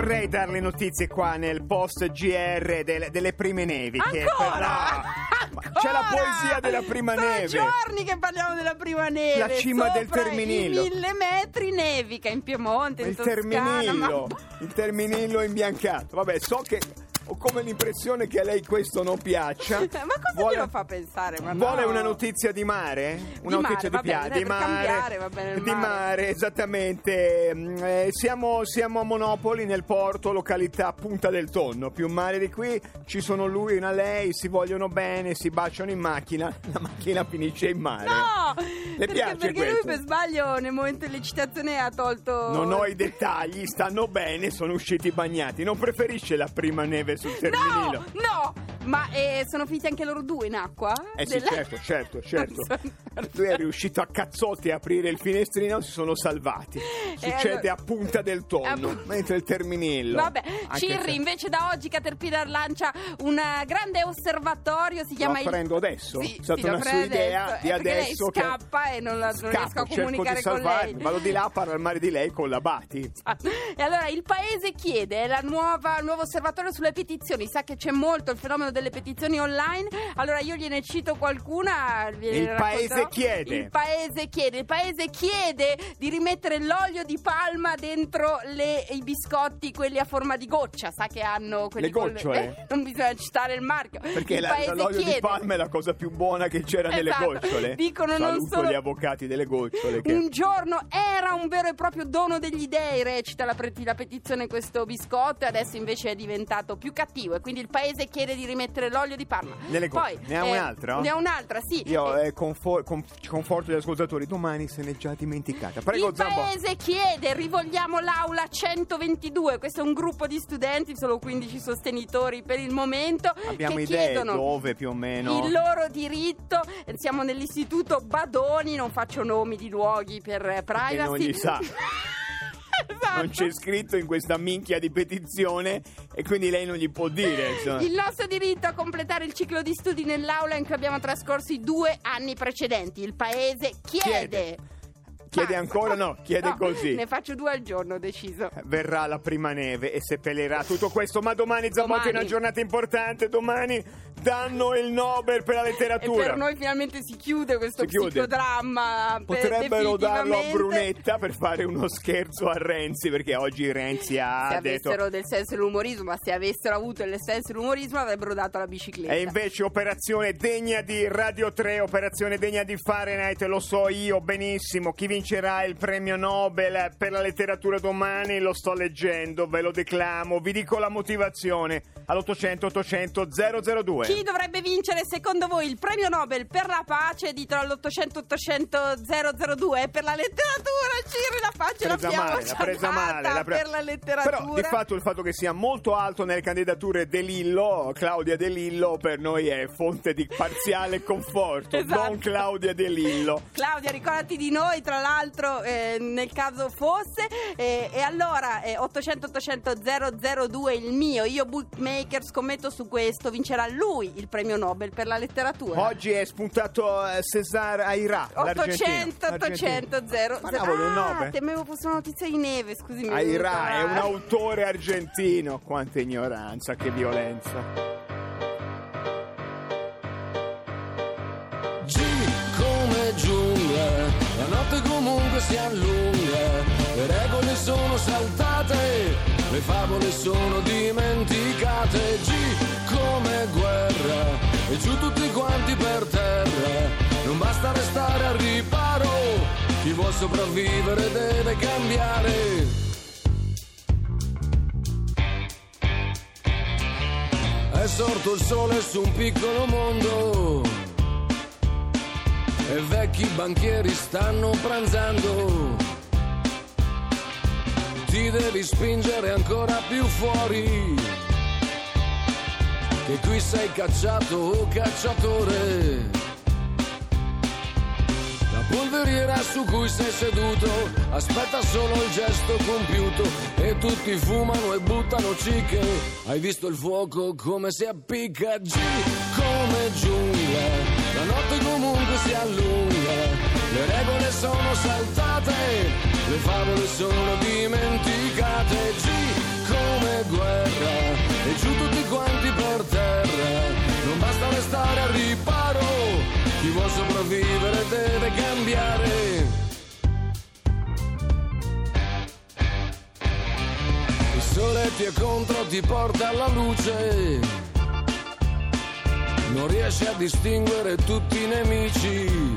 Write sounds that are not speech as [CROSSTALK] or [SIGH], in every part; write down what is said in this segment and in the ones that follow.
vorrei dare le notizie qua nel post GR delle, delle prime nevi. che Ancora? per- no, ma C'è la Ancora? poesia della prima Sono neve. giorni che parliamo della prima neve. La cima del Sopra Terminillo. I mille metri nevica in Piemonte, in Il Toscana. terminillo, ma- il terminillo imbiancato. Vabbè, so che ho come l'impressione che a lei questo non piaccia. [LAUGHS] Ma cosa Vuole- glielo fa pensare? Ma Vuole no. una notizia di mare? Una Di notizia mare, di va bene, di mare. cambiare, va bene di mare. mare, esattamente. Mm, eh, siamo, siamo a Monopoli nel porto, località Punta del Tonno. Più mare di qui ci sono lui e una lei, si vogliono bene, si baciano in macchina. La macchina finisce in mare. No! Le perché, piace perché lui questo? per sbaglio nel momento dell'eccitazione ha tolto. Non ho i dettagli, stanno bene, sono usciti bagnati. Non preferisce la prima neve sul terminillo? No! No! Ma eh, sono finiti anche loro due in acqua? Eh sì, Della- certo, certo, certo. [LAUGHS] Lui è riuscito a cazzotti a aprire il finestrino, si sono salvati. Succede allora- a punta del tonno, Appunto. mentre il terminillo. Vabbè, anche Cirri, se- invece da oggi Caterpillar lancia un eh, grande osservatorio, si chiama Lo il... apprendo adesso. Sì, è stata sì, lo una sua idea adesso. di È perché adesso lei che scappa e non, la- non Scappo, riesco a cerco comunicare di con salvarmi, lei. vado di là a parlare di lei con la Bati. E allora il paese chiede la nuova, il nuovo osservatorio sulle petizioni. Sa che c'è molto il fenomeno delle petizioni online. Allora io gliene cito qualcuna. Il paese chiede. Il paese chiede. Il paese chiede di rimettere l'olio di palma dentro le- i biscotti, quelli a forma di goccia. Sa che hanno quelli Le con gocciole? eh, [LAUGHS] non bisogna citare il marchio. Perché il la- l'olio chiede. di palma è la cosa più buona che c'era nelle Esatto. gocciole. Dicono non Saluto solo- gli avvocati delle gocciole. Che... Un giorno era un vero e proprio dono degli dei, recita la, pre- la petizione questo biscotto e adesso invece è diventato più cattivo e quindi il paese chiede di rimettere l'olio di Parma. Nelle go- Poi, ne ha eh, un'altra? Ne ha un'altra, sì. Io Eh, confor- con- conforto gli ascoltatori, domani se n'è già dimenticata. Prego, il Zambo. paese chiede, rivolgiamo l'aula 122, questo è un gruppo di studenti, solo 15 sostenitori per il momento, Abbiamo che idee chiedono dove più o meno? il loro diritto, siamo nell'istituto Badoni, non faccio nomi di luoghi per privacy. Non gli sa. [LAUGHS] Esatto. Non c'è scritto in questa minchia di petizione e quindi lei non gli può dire. insomma. Il nostro diritto a completare il ciclo di studi nell'aula in cui abbiamo trascorso i due anni precedenti. Il paese chiede. Chiede. Chiede ancora? No, chiede No, così. Ne faccio due al giorno, ho deciso. Verrà la prima neve e seppellirà tutto questo. Ma domani, Zambotti, è una giornata importante. Domani danno il Nobel per la E letteratura. per noi finalmente si chiude questo Si chiude. psicodramma. per- Potrebbero darlo a. Brunetta per fare uno scherzo a Renzi, perché oggi Renzi ha Se detto. avessero del senso dell'umorismo, ma se avessero avuto il senso dell'umorismo avrebbero dato la bicicletta. E invece operazione degna di Radio 3, operazione degna di Fahrenheit, lo so io benissimo. Chi vincerà il premio Nobel per la letteratura domani lo sto leggendo, ve lo declamo, vi dico la motivazione all'800 800 002. Chi dovrebbe vincere secondo voi il premio Nobel per la pace? Ditelo all'800 800 002 per la letteratura. Ciri, la pace Presa l'abbiamo male, presa male, l'ha pre- per la letteratura. Però di fatto il fatto che sia molto alto nelle candidature De Lillo, Claudia De Lillo, per noi è fonte di parziale [LAUGHS] conforto, Esatto. non Claudia De Lillo. Claudia, ricordati di noi, tra l'altro, eh, nel caso fosse. Eh, e allora, eh, 800 800 002 il mio, io bookmaker scommetto su questo, vincerà lui il premio Nobel per la letteratura. Oggi è spuntato Cesar Aira, 800 800 0 Ma cavolo, un Ah, Nobel. temevo fosse una notizia di neve, scusi. mi è Aira è un autore argentino. Quanta ignoranza, che violenza. G come giungla, la notte comunque si allunga, le regole sono saltate, le favole sono dimenticate. Come guerra, e giù tutti quanti per terra, non basta restare al riparo, chi vuol sopravvivere deve cambiare. È sorto il sole su un piccolo mondo e vecchi banchieri stanno pranzando. Ti devi spingere ancora più fuori, che qui sei cacciato o cacciatore. La polveriera su cui sei seduto aspetta solo il gesto compiuto e tutti fumano e buttano cicche. Hai visto il fuoco come si appicca? G come giungla, la notte comunque si allunga, le regole sono saltate, le favole sono dimenticate. G come sopravvivere deve cambiare. Il sole ti è contro, ti porta alla luce. Non riesci a distinguere tutti i nemici.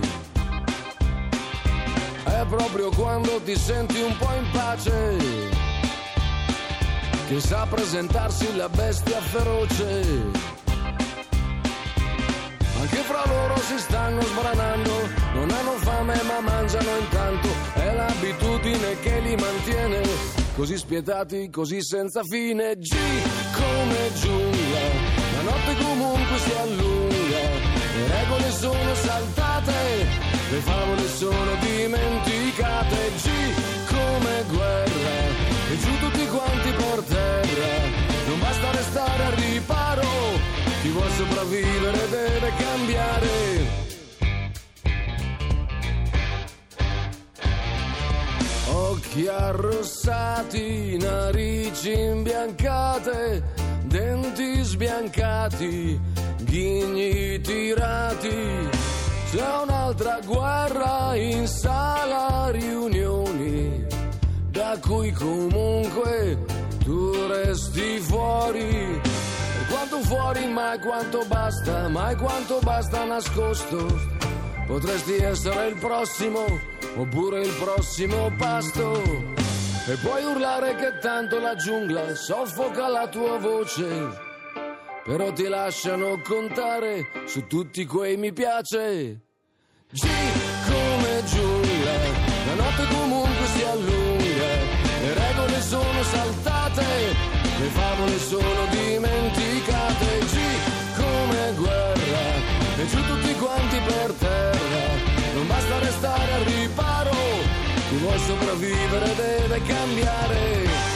È proprio quando ti senti un po' in pace che sa presentarsi la bestia feroce. Fra loro si stanno sbranando, non hanno fame ma mangiano intanto, è l'abitudine che li mantiene così spietati, così senza fine. G come giungla, la notte comunque si allunga, le regole sono saltate, le favole sono dimenticate. G come guerra, e giù tutti quanti per terra, non basta restare al riparo chi vuole sopravvivere deve arrossati, narici imbiancate, denti sbiancati, ghigni tirati. C'è un'altra guerra in sala riunioni, da cui comunque tu resti fuori quanto fuori, mai quanto basta, mai quanto basta nascosto. Potresti essere il prossimo, oppure il prossimo pasto. E puoi urlare che tanto la giungla soffoca la tua voce. Però ti lasciano contare su tutti quei mi piace. G come giungla, la notte comunque si allunga, le regole sono saltate le favole sono dimenticate, G come guerra, e giù tutti quanti per terra, vuole sopravvivere deve cambiare.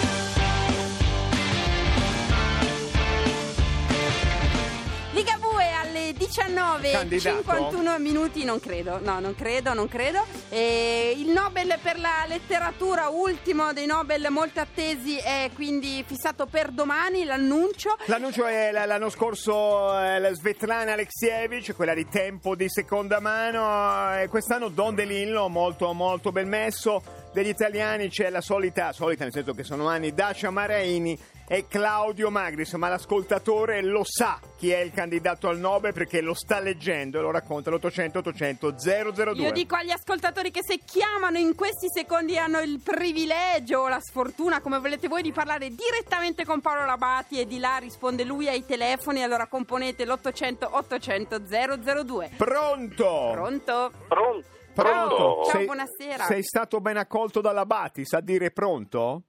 19 Candidato? 51 minuti, non credo, no, non credo, non credo. E il Nobel per la letteratura, ultimo dei Nobel molto attesi, è quindi fissato per domani l'annuncio. L'annuncio è l'anno scorso eh, la Svetlana Alexievich, quella di tempo di seconda mano, e quest'anno Don Delillo, molto molto bel messo. Degli italiani c'è la solita, solita nel senso che sono anni, Dacia Maraini è Claudio Magris, ma l'ascoltatore lo sa chi è il candidato al Nobel perché lo sta leggendo e lo racconta l'800 800 002. Io dico agli ascoltatori che se chiamano in questi secondi hanno il privilegio o la sfortuna, come volete voi, di parlare direttamente con Paolo Labati e di là risponde lui ai telefoni, allora componete l'800 800 002. Pronto? Pronto? Pronto? Pronto? Ciao, sei, buonasera. Sei stato ben accolto dalla Bati, sa dire pronto?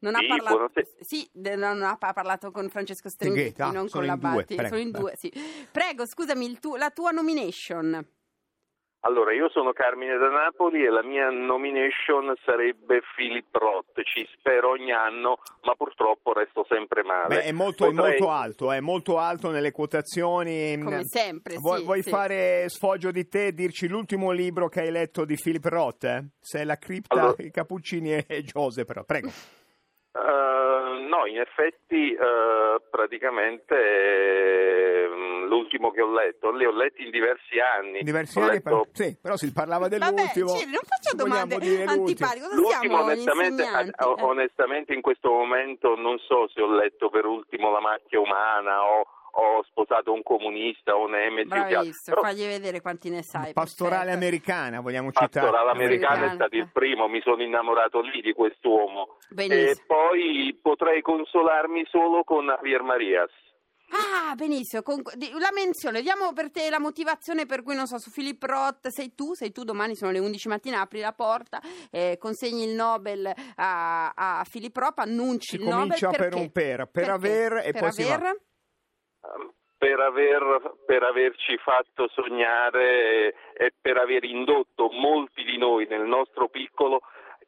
Non Sì, ha parlato, buonasera. sì, de- non ha pa- parlato con Francesco Stringhetti, non sono con la Batti. prego, sono in due, sì. Prego, scusami, il tu- la tua nomination. Allora, io sono Carmine da Napoli e la mia nomination sarebbe Philip Roth. Ci spero ogni anno, ma purtroppo resto sempre male. Beh, è molto, è Potrei- molto alto, è molto alto nelle quotazioni. Come sempre, Vuoi, sì, vuoi sì. fare sfoggio di te e dirci l'ultimo libro che hai letto di Philip Roth? Eh? Se è La cripta, Allora- i cappuccini e Giose, però. Prego. [LAUGHS] Eh, no, in effetti, eh, praticamente eh, l'ultimo che ho letto, li ho letti in diversi anni. Diversi Ho anni, letto- per- sì, però si parlava Vabbè, dell'ultimo. Ciri, non faccio domande antipatiche. Cosa L'ultimo, onestamente, Eh. onestamente, in questo momento non so se ho letto per ultimo La macchia umana o ho sposato un comunista che altro. Bravissimo, Però fagli vedere quanti ne sai. Pastorale perfetto. americana, vogliamo citare. Pastorale americano è Americana. stato il primo, mi sono innamorato lì di quest'uomo. Benissimo. E poi potrei consolarmi solo con Javier Marias. Ah, benissimo. Con- la menzione, diamo per te la motivazione per cui non so, su Philip Roth sei tu, sei tu domani sono le 11 mattina, apri la porta, eh, consegni il Nobel a, a Philip Roth, annunci Si il Nobel comincia per un per, per Perché? aver e Per poi si va. Ehm, Per, aver- per averci fatto sognare e per aver indotto molti di noi nel nostro piccolo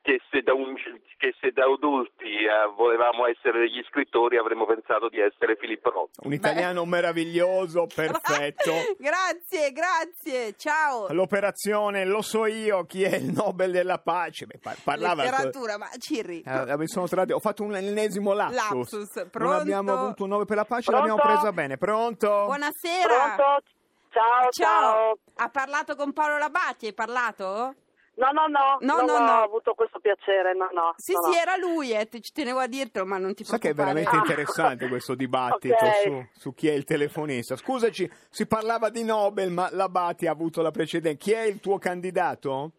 che se da, un- che se da adulti eh, volevamo essere degli scrittori avremmo pensato di essere Filippo Roth. Un italiano meraviglioso, [LAUGHS] perfetto. grazie, grazie, ciao. L'operazione Lo so io chi è il Nobel della pace. Beh, par- parlava Letteratura, ma Cirri. Eh, mi sono ho fatto un ennesimo lapsus. Lapsus, Non pronto? abbiamo avuto un Nobel per la pace, Pronto? l'abbiamo presa bene. Pronto? Buonasera. Pronto? ciao, ciao. Ha parlato con Paolo Labati, hai parlato? No, no, no, No, non no, ho no. avuto questo piacere, no, no. Sì, no, sì, no. era lui, eh, ci tenevo a dirtelo, ma non ti Sa che è veramente Ah. interessante questo [LAUGHS] dibattito Ok. su, su chi è il telefonista. Scusaci, si parlava di Nobel, ma l'Abati ha avuto la precedenza. Chi è il tuo candidato?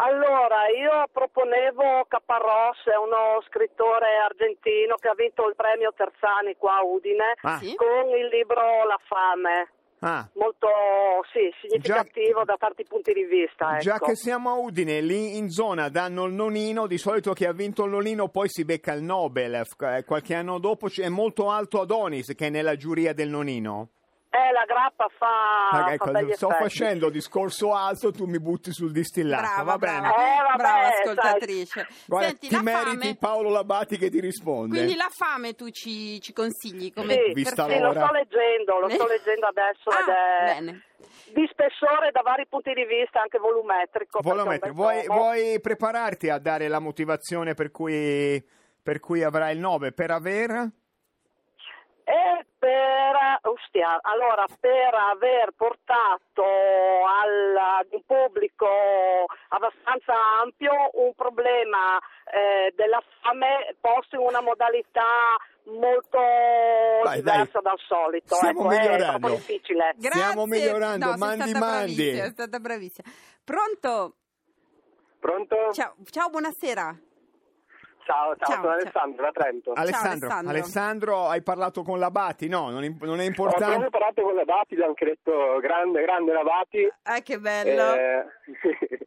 Allora, io proponevo Caparros, è uno scrittore argentino che ha vinto il premio Terzani qua a Udine Ah, con il libro La fame. Ah, Molto, sì, significativo da tanti punti di vista, ecco. Già che siamo a Udine, lì in zona danno il nonino, di solito chi ha vinto il nonino poi si becca il Nobel, eh, qualche anno dopo è molto alto Adonis che è nella giuria del nonino. Eh, la grappa fa, Ah, fa ecco, begli sto effetti. facendo discorso alto, tu mi butti sul distillato, Brava, va brava, bene. Eh, vabbè, brava ascoltatrice. Guarda, Senti, ti la meriti fame, Paolo Labati che ti risponde. quindi la fame tu ci, ci consigli come Sì, Vista sì, lo sto leggendo, lo sto [LAUGHS] leggendo adesso ed Ah, è bene. di spessore da vari punti di vista, anche volumetrico. bel vuoi, vuoi prepararti a dare la motivazione per cui, per cui avrai il 9? Per aver... E per, ostia, allora, per aver portato al, ad un pubblico abbastanza ampio un problema eh, della fame posto in una modalità molto Vai, diversa dai. dal solito. Stiamo ecco, è migliorando. troppo difficile. Grazie. Stiamo migliorando, No, mandi, mandi. È stata bravissima. Pronto? Pronto? Ciao, ciao buonasera. Ciao, ciao, Ciao, sono ciao. Alessandro da Trento. Alessandro, Alessandro. Alessandro, hai parlato con Labati? No, non, non è Ho importante. proprio parlato con Labati, gli ho anche detto grande, grande Labati. Eh, che bello. Eh,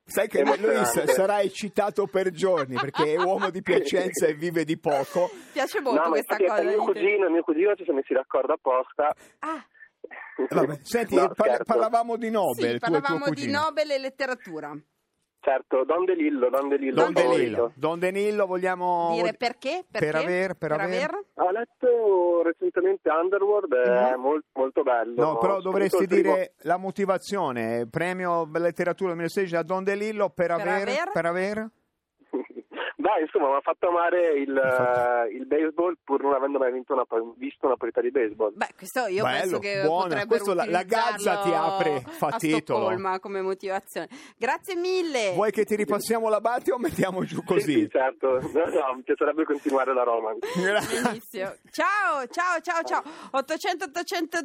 Sai che lui sarà eccitato per giorni perché è uomo di [LAUGHS] Piacenza e vive di poco. Piace molto No, questa cosa. mio cugino, mio cugino ci siamo messi d'accordo apposta. Ah, Vabbè, senti, No, par- parlavamo di Nobel, sì, parlavamo di. Nobel e letteratura. Certo, Don De Lillo, Don De Lillo. Don favorito. Don Denillo vogliamo... Dire perché? Per Perché? aver- per aver- Ho letto recentemente Underworld, è Mhm. molto, molto bello. No, però Soprattutto dovresti dire la motivazione. Premio letteratura 2016 a Don Delillo per, Per aver, aver? per aver? Beh, insomma, mi ha fatto amare il, eh, il baseball pur non avendo mai vinto una, visto una partita di baseball. Beh, questo io Bello, penso che buono. potrebbero Questo la- la Gazza ti apre, fa a titolo. Stoccolma come motivazione. Grazie mille. Vuoi che ti ripassiamo la Bati o mettiamo giù Sì, così? sì, certo. No, no, mi piacerebbe continuare la Roma. Benissimo. Ciao, ciao, ciao, ciao. 800 800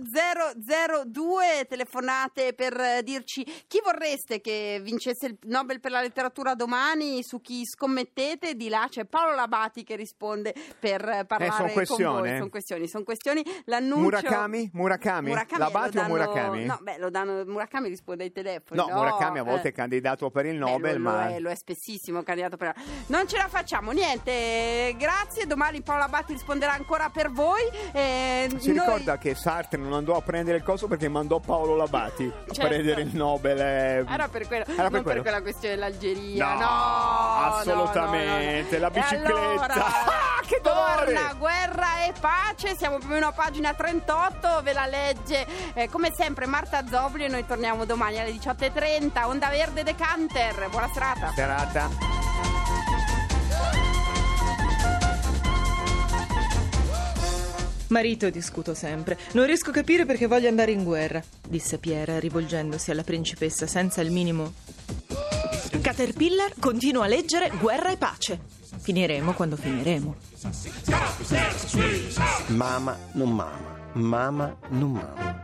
002 telefonate per dirci chi vorreste che vincesse il Nobel per la letteratura domani, su chi scommettete, di là c'è Paolo Labati che risponde per eh, parlare son con questioni, voi. eh? Sono questioni, sono questioni. L'annuncio Murakami? Murakami? Murakami Labati lo o danno- Murakami? No, beh, lo danno Murakami risponde ai telefoni. No, Murakami a volte eh. è candidato per il Beh, Nobel, lo, lo ma... è, lo è spessissimo candidato per non ce la facciamo niente grazie domani Paola Abatti risponderà ancora per voi Eh, Si noi- ricorda che Sartre non andò a prendere il coso perché mandò Paolo Labati a Certo. prendere il Nobel. eh. era per, quello, Era per non quello. per quella questione dell'Algeria No, no, assolutamente, no, no, no. la bicicletta. allora, [LAUGHS] Ah, che dolore! torna guerra e pace siamo più o meno a pagina 38 ve la legge eh, come sempre Marta Zobli e noi torniamo domani alle 18.30 Onda Verde Decanter buona serata Serata. Marito, discuto sempre. Non riesco a capire perché voglio andare in guerra, disse Piera, rivolgendosi alla principessa senza il minimo. Caterpillar continua a leggere Guerra e pace. Finiremo quando finiremo. Mama non mama, mama non mama.